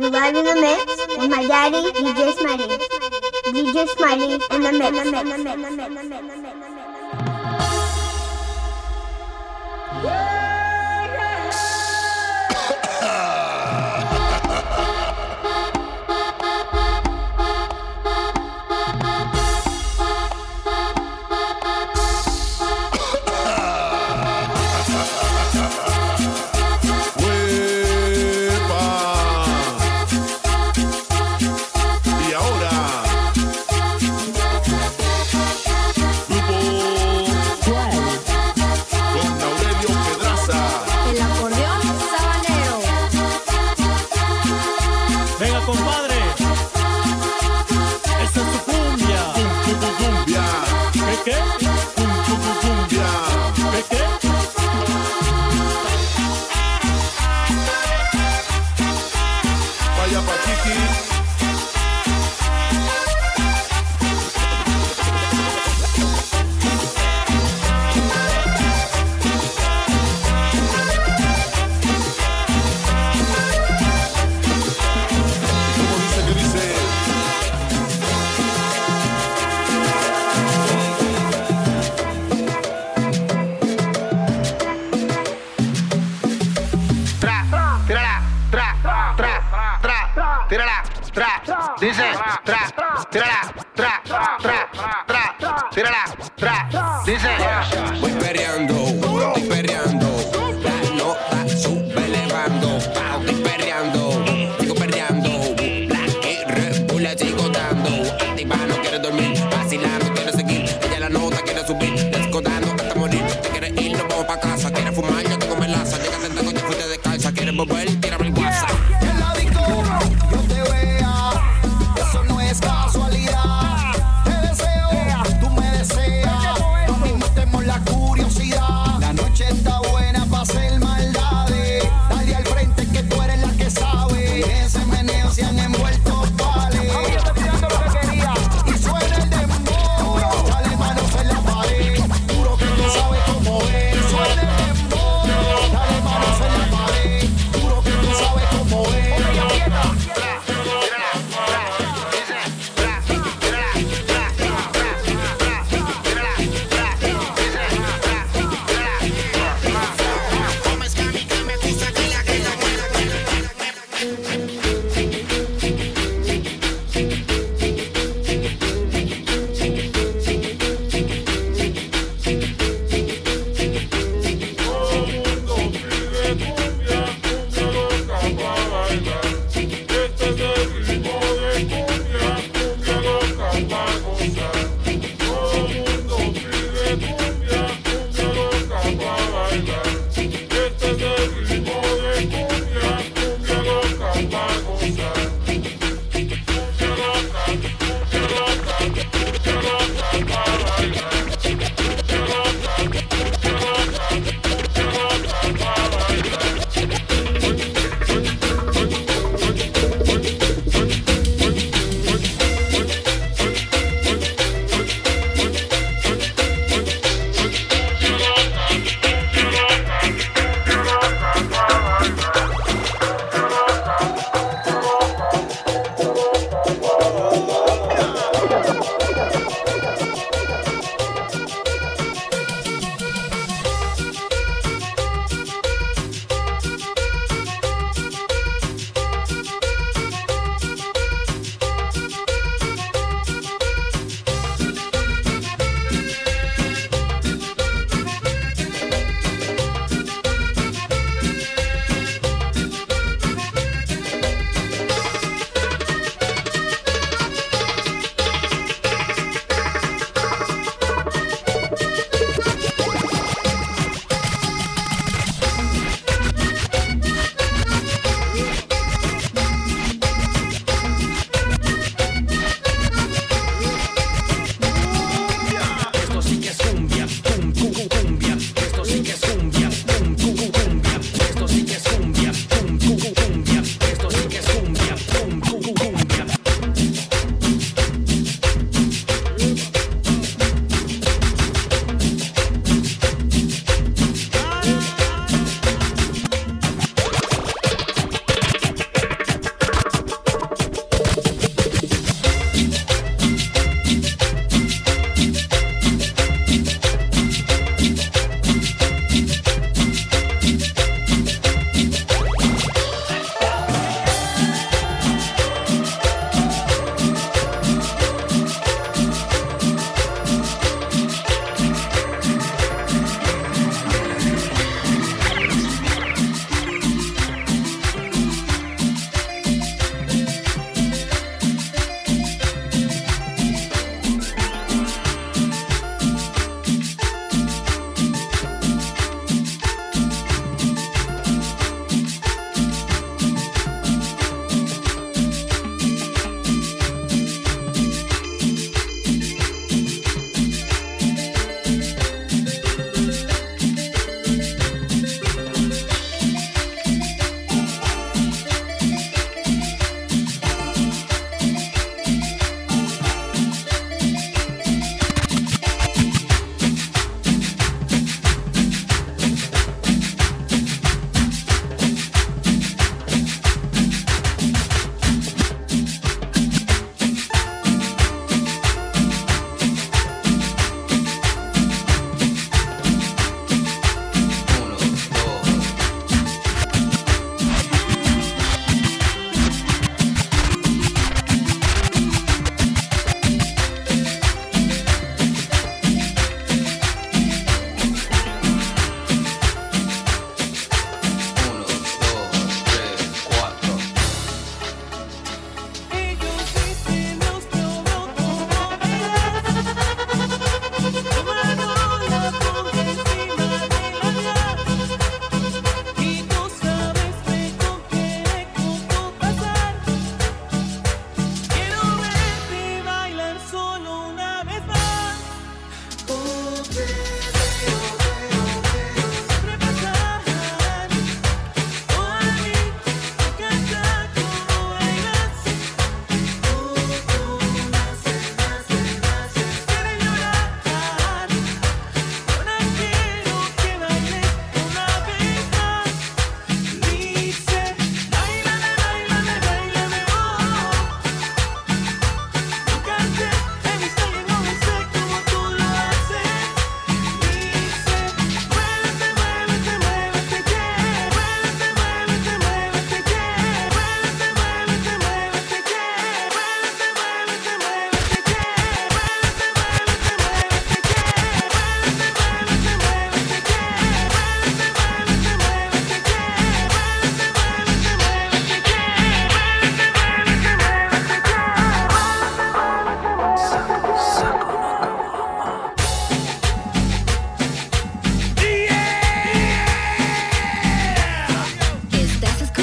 Live in the mix with my daddy, DJ Smiley. DJ Smiley in the mix. okay?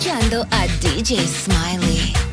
Escuchando a DJ Smiley.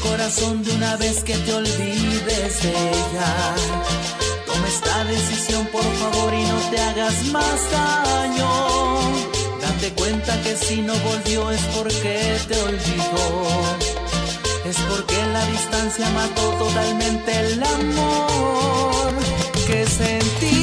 corazón de una vez que te olvides de ella. Toma esta decisión por favor y no te hagas más daño. Date cuenta que si no volvió es porque te olvidó. Es porque la distancia mató totalmente el amor que sentí.